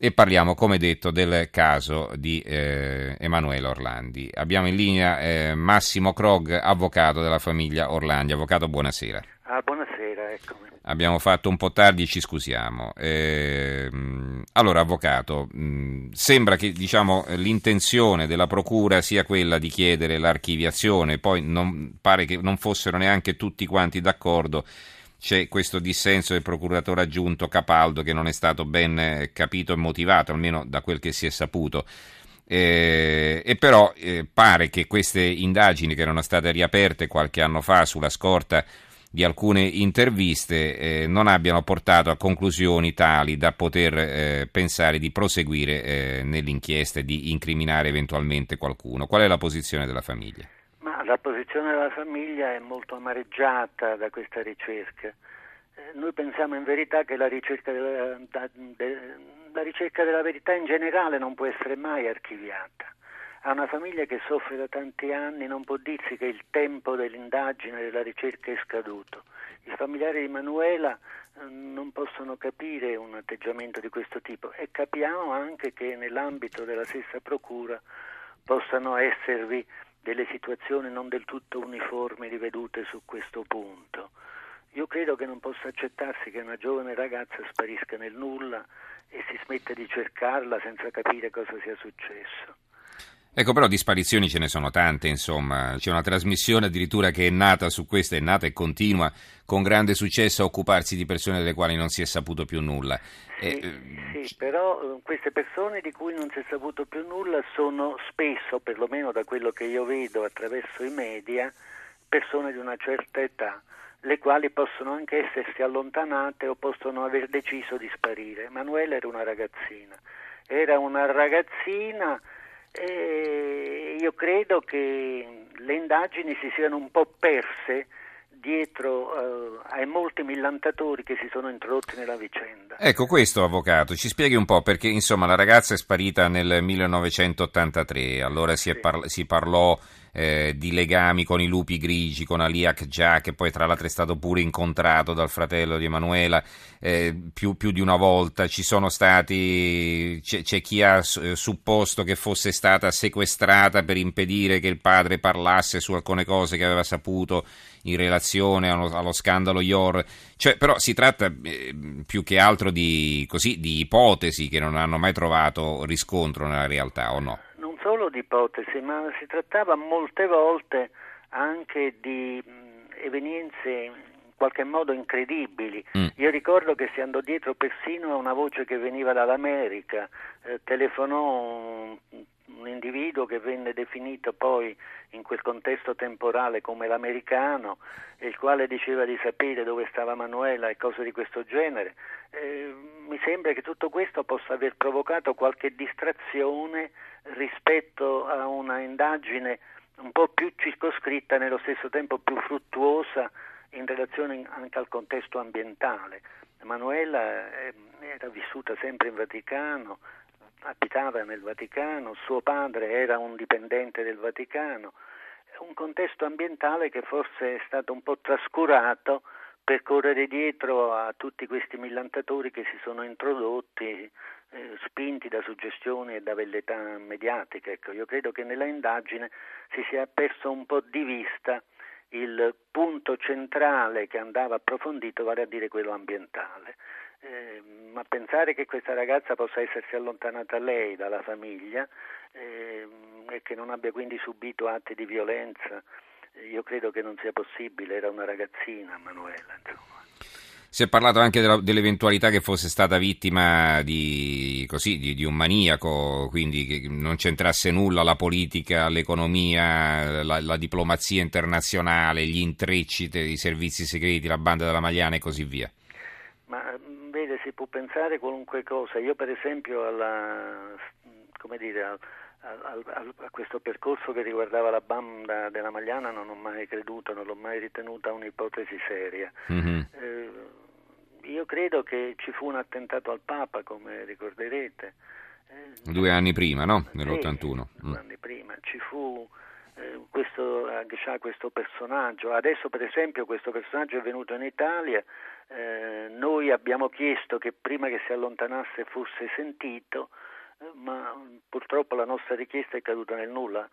E parliamo, come detto, del caso di eh, Emanuele Orlandi. Abbiamo in linea eh, Massimo Krog, avvocato della famiglia Orlandi. Avvocato, buonasera. Ah, buonasera, eccomi. Abbiamo fatto un po' tardi, ci scusiamo. Eh, allora, avvocato, mh, sembra che diciamo, l'intenzione della Procura sia quella di chiedere l'archiviazione, poi non, pare che non fossero neanche tutti quanti d'accordo c'è questo dissenso del procuratore aggiunto Capaldo che non è stato ben eh, capito e motivato, almeno da quel che si è saputo. Eh, e però eh, pare che queste indagini che erano state riaperte qualche anno fa sulla scorta di alcune interviste eh, non abbiano portato a conclusioni tali da poter eh, pensare di proseguire eh, nell'inchiesta e di incriminare eventualmente qualcuno. Qual è la posizione della famiglia? La posizione della famiglia è molto amareggiata da questa ricerca. Eh, noi pensiamo in verità che la ricerca della, da, de, la ricerca della verità in generale non può essere mai archiviata. A una famiglia che soffre da tanti anni non può dirsi che il tempo dell'indagine e della ricerca è scaduto. I familiari di Manuela eh, non possono capire un atteggiamento di questo tipo e capiamo anche che nell'ambito della stessa procura possano esservi delle situazioni non del tutto uniformi rivedute su questo punto. Io credo che non possa accettarsi che una giovane ragazza sparisca nel nulla e si smetta di cercarla senza capire cosa sia successo. Ecco, però disparizioni ce ne sono tante, insomma. C'è una trasmissione addirittura che è nata su questa, è nata e continua con grande successo a occuparsi di persone delle quali non si è saputo più nulla. Sì, eh, sì, però eh, queste persone di cui non si è saputo più nulla sono spesso, perlomeno da quello che io vedo attraverso i media, persone di una certa età, le quali possono anche essersi allontanate o possono aver deciso di sparire. Manuela era una ragazzina, era una ragazzina e io credo che le indagini si siano un po' perse dietro uh, ai molti millantatori che si sono introdotti nella vicenda. Ecco questo, avvocato, ci spieghi un po' perché insomma la ragazza è sparita nel 1983, allora si, sì. parla- si parlò eh, di legami con i lupi grigi, con Aliak Già, che poi tra l'altro è stato pure incontrato dal fratello di Emanuela eh, più, più, di una volta. Ci sono stati, c'è, c'è chi ha eh, supposto che fosse stata sequestrata per impedire che il padre parlasse su alcune cose che aveva saputo in relazione allo, allo scandalo IOR. Cioè, però si tratta eh, più che altro di, così, di ipotesi che non hanno mai trovato riscontro nella realtà, o no? Solo di ipotesi, ma si trattava molte volte anche di evenienze in qualche modo incredibili. Mm. Io ricordo che si andò dietro persino a una voce che veniva dall'America, eh, telefonò un, un individuo che venne definito poi in quel contesto temporale come l'americano, il quale diceva di sapere dove stava Manuela e cose di questo genere. Eh, mi sembra che tutto questo possa aver provocato qualche distrazione rispetto a una indagine un po' più circoscritta e nello stesso tempo più fruttuosa in relazione anche al contesto ambientale. Emanuela eh, era vissuta sempre in Vaticano, abitava nel Vaticano, suo padre era un dipendente del Vaticano, un contesto ambientale che forse è stato un po' trascurato per correre dietro a tutti questi millantatori che si sono introdotti eh, spinti da suggestioni e da velletà mediatiche. Ecco, io credo che nella indagine si sia perso un po' di vista il punto centrale che andava approfondito, vale a dire quello ambientale. Eh, ma pensare che questa ragazza possa essersi allontanata lei dalla famiglia eh, e che non abbia quindi subito atti di violenza, io credo che non sia possibile, era una ragazzina Manuela. Insomma. Si è parlato anche della, dell'eventualità che fosse stata vittima di, così, di, di, un maniaco, quindi che non c'entrasse nulla la politica, l'economia, la, la diplomazia internazionale, gli intrecci dei servizi segreti, la banda della Magliana e così via. Ma vede, si può pensare qualunque cosa. Io per esempio alla, dire, a, a, a, questo percorso che riguardava la banda della Magliana non ho mai creduto, non l'ho mai ritenuta un'ipotesi seria. Mm-hmm. Eh, io credo che ci fu un attentato al Papa, come ricorderete. Eh, due anni prima, no? Nell'81. Sì, due mm. anni prima. Ci fu eh, questo, questo personaggio. Adesso, per esempio, questo personaggio è venuto in Italia, eh, noi abbiamo chiesto che prima che si allontanasse fosse sentito, ma purtroppo la nostra richiesta è caduta nel nulla.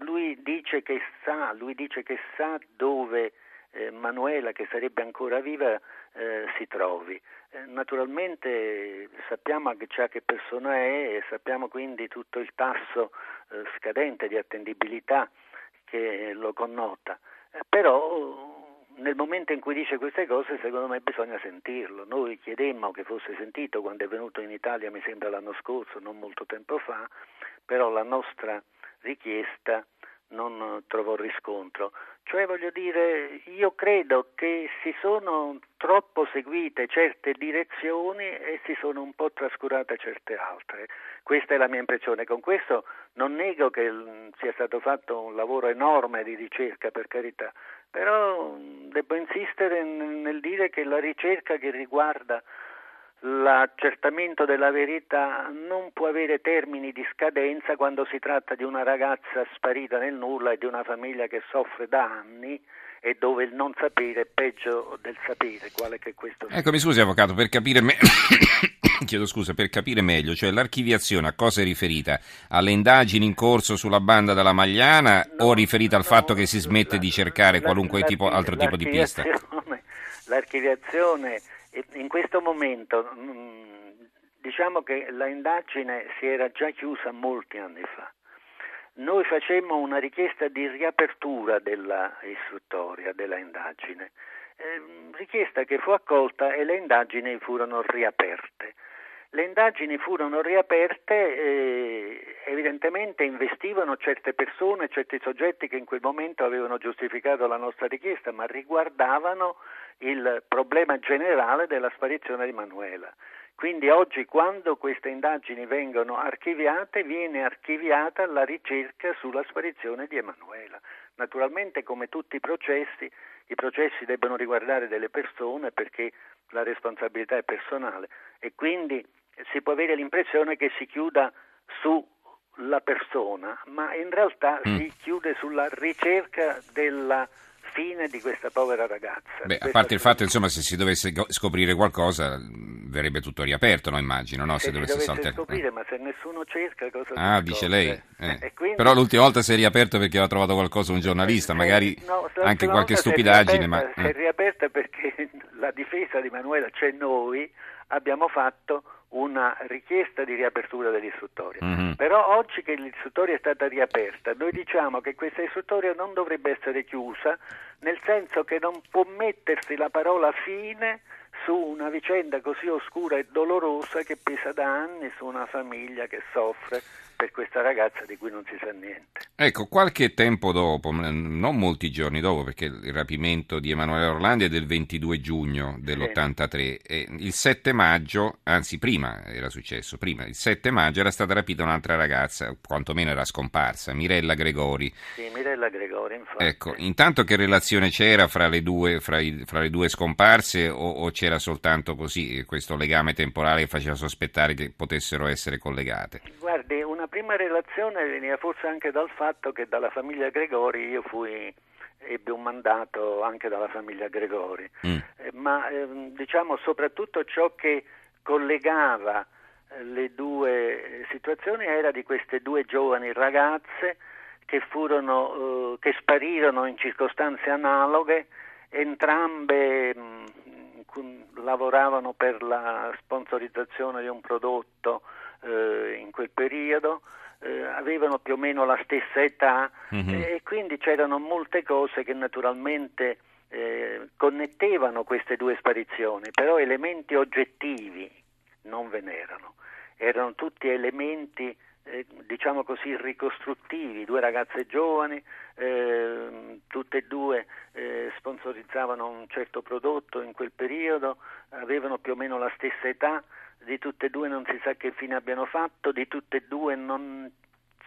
Lui dice che sa, dice che sa dove eh, Manuela, che sarebbe ancora viva, eh, si trovi. Eh, naturalmente sappiamo già che persona è e sappiamo quindi tutto il tasso eh, scadente di attendibilità che lo connota, eh, però nel momento in cui dice queste cose secondo me bisogna sentirlo. Noi chiedemmo che fosse sentito quando è venuto in Italia, mi sembra l'anno scorso, non molto tempo fa, però la nostra richiesta non trovò riscontro. Cioè voglio dire, io credo che si sono troppo seguite certe direzioni e si sono un po' trascurate certe altre. Questa è la mia impressione. Con questo non nego che sia stato fatto un lavoro enorme di ricerca, per carità, però devo insistere nel dire che la ricerca che riguarda l'accertamento della verità non può avere termini di scadenza quando si tratta di una ragazza sparita nel nulla e di una famiglia che soffre da anni e dove il non sapere è peggio del sapere, quale che questo sia. Ecco, mi scusi avvocato, per capire, me... Chiedo scusa, per capire meglio, cioè l'archiviazione a cosa è riferita? Alle indagini in corso sulla banda della Magliana no, o riferita al no, fatto che si smette la, di cercare qualunque tipo, altro tipo di pista? L'archiviazione in questo momento mm, diciamo che la indagine si era già chiusa molti anni fa. Noi facemmo una richiesta di riapertura della istruttoria, della indagine, eh, richiesta che fu accolta e le indagini furono riaperte. Le indagini furono riaperte e evidentemente investivano certe persone, certi soggetti che in quel momento avevano giustificato la nostra richiesta, ma riguardavano il problema generale della sparizione di Manuela. Quindi oggi quando queste indagini vengono archiviate viene archiviata la ricerca sulla sparizione di Emanuela. Naturalmente come tutti i processi, i processi debbono riguardare delle persone perché la responsabilità è personale e quindi si può avere l'impressione che si chiuda sulla persona, ma in realtà mm. si chiude sulla ricerca della fine di questa povera ragazza. Beh, a parte il fatto, insomma, se si dovesse scoprire qualcosa, verrebbe tutto riaperto, no? immagino, no? Se, se dovesse saltare. scoprire, eh. ma se nessuno cerca cosa Ah, dice lei. Eh. Quindi... Però l'ultima volta si è riaperto perché aveva trovato qualcosa un giornalista, magari no, anche qualche stupidaggine. Si è riaperta, ma... si è riaperta perché la difesa di Manuela, cioè noi, abbiamo fatto una richiesta di riapertura dell'istruttoria. Mm-hmm. Però oggi che l'istruttoria è stata riaperta, noi diciamo che questa istruttoria non dovrebbe essere chiusa, nel senso che non può mettersi la parola fine su una vicenda così oscura e dolorosa che pesa da anni su una famiglia che soffre per questa ragazza di cui non si sa niente. Ecco, qualche tempo dopo, non molti giorni dopo, perché il rapimento di Emanuele Orlandi è del 22 giugno dell'83, sì. il 7 maggio, anzi prima era successo, prima, il 7 maggio era stata rapita un'altra ragazza, quantomeno era scomparsa, Mirella Gregori. Sì, Mirella Gregori, infatti. Ecco, intanto che relazione c'era fra le due, fra i, fra le due scomparse o, o c'era soltanto così questo legame temporale che faceva sospettare che potessero essere collegate? Guardi, una prima relazione veniva forse anche dal fatto che dalla famiglia Gregori io fui ebbe un mandato anche dalla famiglia Gregori, mm. eh, ma eh, diciamo soprattutto ciò che collegava eh, le due situazioni era di queste due giovani ragazze che, furono, eh, che sparirono in circostanze analoghe, entrambe mh, mm, lavoravano per la sponsorizzazione di un prodotto eh, in quel periodo, eh, avevano più o meno la stessa età mm-hmm. e quindi c'erano molte cose che naturalmente eh, connettevano queste due sparizioni, però elementi oggettivi non ve n'erano, erano tutti elementi eh, diciamo così ricostruttivi, due ragazze giovani, eh, tutte e due eh, sponsorizzavano un certo prodotto in quel periodo, avevano più o meno la stessa età, di tutte e due non si sa che fine abbiano fatto, di tutte e due non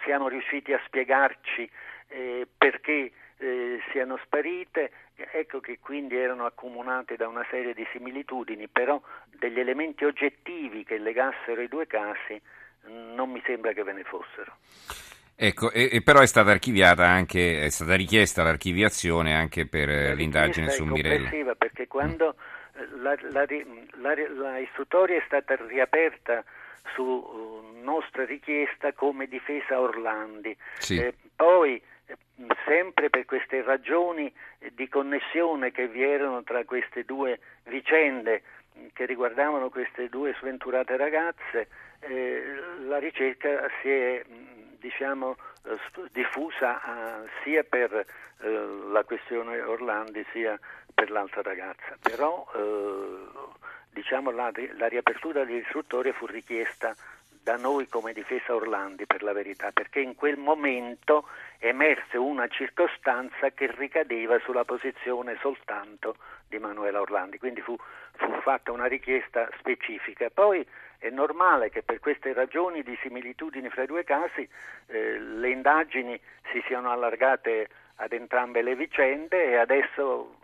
siamo riusciti a spiegarci eh, perché eh, siano sparite, ecco che quindi erano accomunate da una serie di similitudini, però degli elementi oggettivi che legassero i due casi non mi sembra che ve ne fossero. Ecco, e, e però è stata archiviata anche, è stata richiesta l'archiviazione anche per eh, l'indagine su Mirella. perché quando mm la, la, la, la istruttoria è stata riaperta su uh, nostra richiesta come difesa Orlandi. Sì. Eh, poi sempre per queste ragioni di connessione che vi erano tra queste due vicende che riguardavano queste due sventurate ragazze, eh, la ricerca si è diciamo, diffusa a, sia per eh, la questione Orlandi sia per l'altra ragazza. Però eh, diciamo, la, la riapertura dell'istruttore fu richiesta da noi come difesa Orlandi per la verità, perché in quel momento emerse una circostanza che ricadeva sulla posizione soltanto di Manuela Orlandi, quindi fu, fu fatta una richiesta specifica. Poi è normale che per queste ragioni di similitudini fra i due casi eh, le indagini si siano allargate ad entrambe le vicende e adesso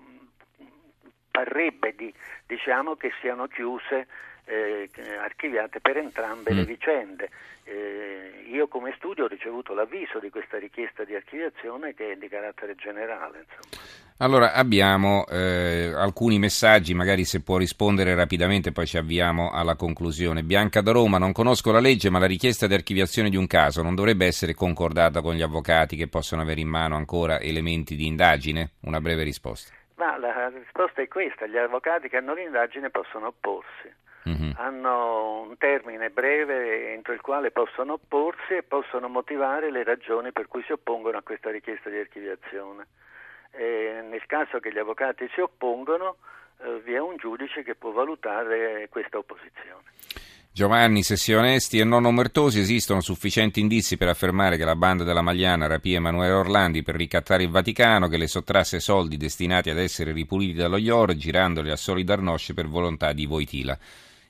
parrebbe di, diciamo, che siano chiuse eh, archiviate per entrambe mm. le vicende. Eh, io come studio ho ricevuto l'avviso di questa richiesta di archiviazione che è di carattere generale. Insomma. Allora abbiamo eh, alcuni messaggi, magari se può rispondere rapidamente poi ci avviamo alla conclusione. Bianca da Roma, non conosco la legge ma la richiesta di archiviazione di un caso non dovrebbe essere concordata con gli avvocati che possono avere in mano ancora elementi di indagine? Una breve risposta. Ma la risposta è questa, gli avvocati che hanno l'indagine possono opporsi, mm-hmm. hanno un termine breve entro il quale possono opporsi e possono motivare le ragioni per cui si oppongono a questa richiesta di archiviazione. E nel caso che gli avvocati si oppongono eh, vi è un giudice che può valutare questa opposizione. Giovanni, se si è onesti e non omertosi, esistono sufficienti indizi per affermare che la banda della Magliana rapì Emanuele Orlandi per ricattare il Vaticano, che le sottrasse soldi destinati ad essere ripuliti dallo IOR, girandoli a Solidarnosce per volontà di Voitila.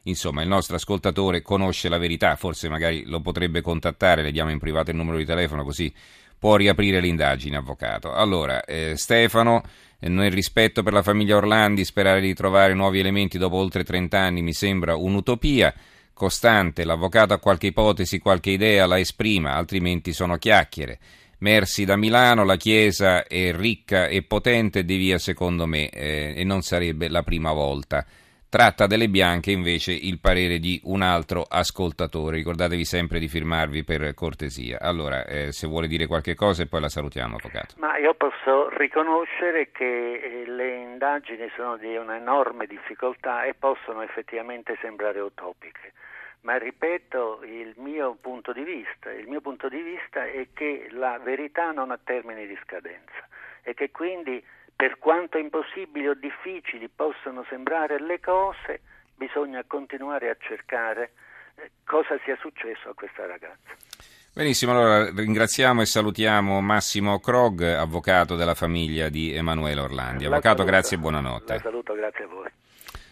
Insomma, il nostro ascoltatore conosce la verità, forse magari lo potrebbe contattare, le diamo in privato il numero di telefono così può riaprire l'indagine, avvocato. Allora, eh, Stefano, eh, nel rispetto per la famiglia Orlandi, sperare di trovare nuovi elementi dopo oltre 30 anni mi sembra un'utopia costante, l'avvocato ha qualche ipotesi, qualche idea, la esprima, altrimenti sono chiacchiere. Mersi da Milano, la Chiesa è ricca e potente di via secondo me eh, e non sarebbe la prima volta. Tratta delle bianche invece il parere di un altro ascoltatore. Ricordatevi sempre di firmarvi per cortesia. Allora, eh, se vuole dire qualche cosa e poi la salutiamo, avvocato. Ma io posso riconoscere che eh, le indagini sono di un'enorme difficoltà e possono effettivamente sembrare utopiche ma ripeto il mio punto di vista. Il mio punto di vista è che la verità non ha termini di scadenza e che quindi per quanto impossibili o difficili possono sembrare le cose, bisogna continuare a cercare eh, cosa sia successo a questa ragazza. Benissimo, allora ringraziamo e salutiamo Massimo Krog, avvocato della famiglia di Emanuele Orlandi. Avvocato, grazie e buonanotte. La saluto, grazie a voi.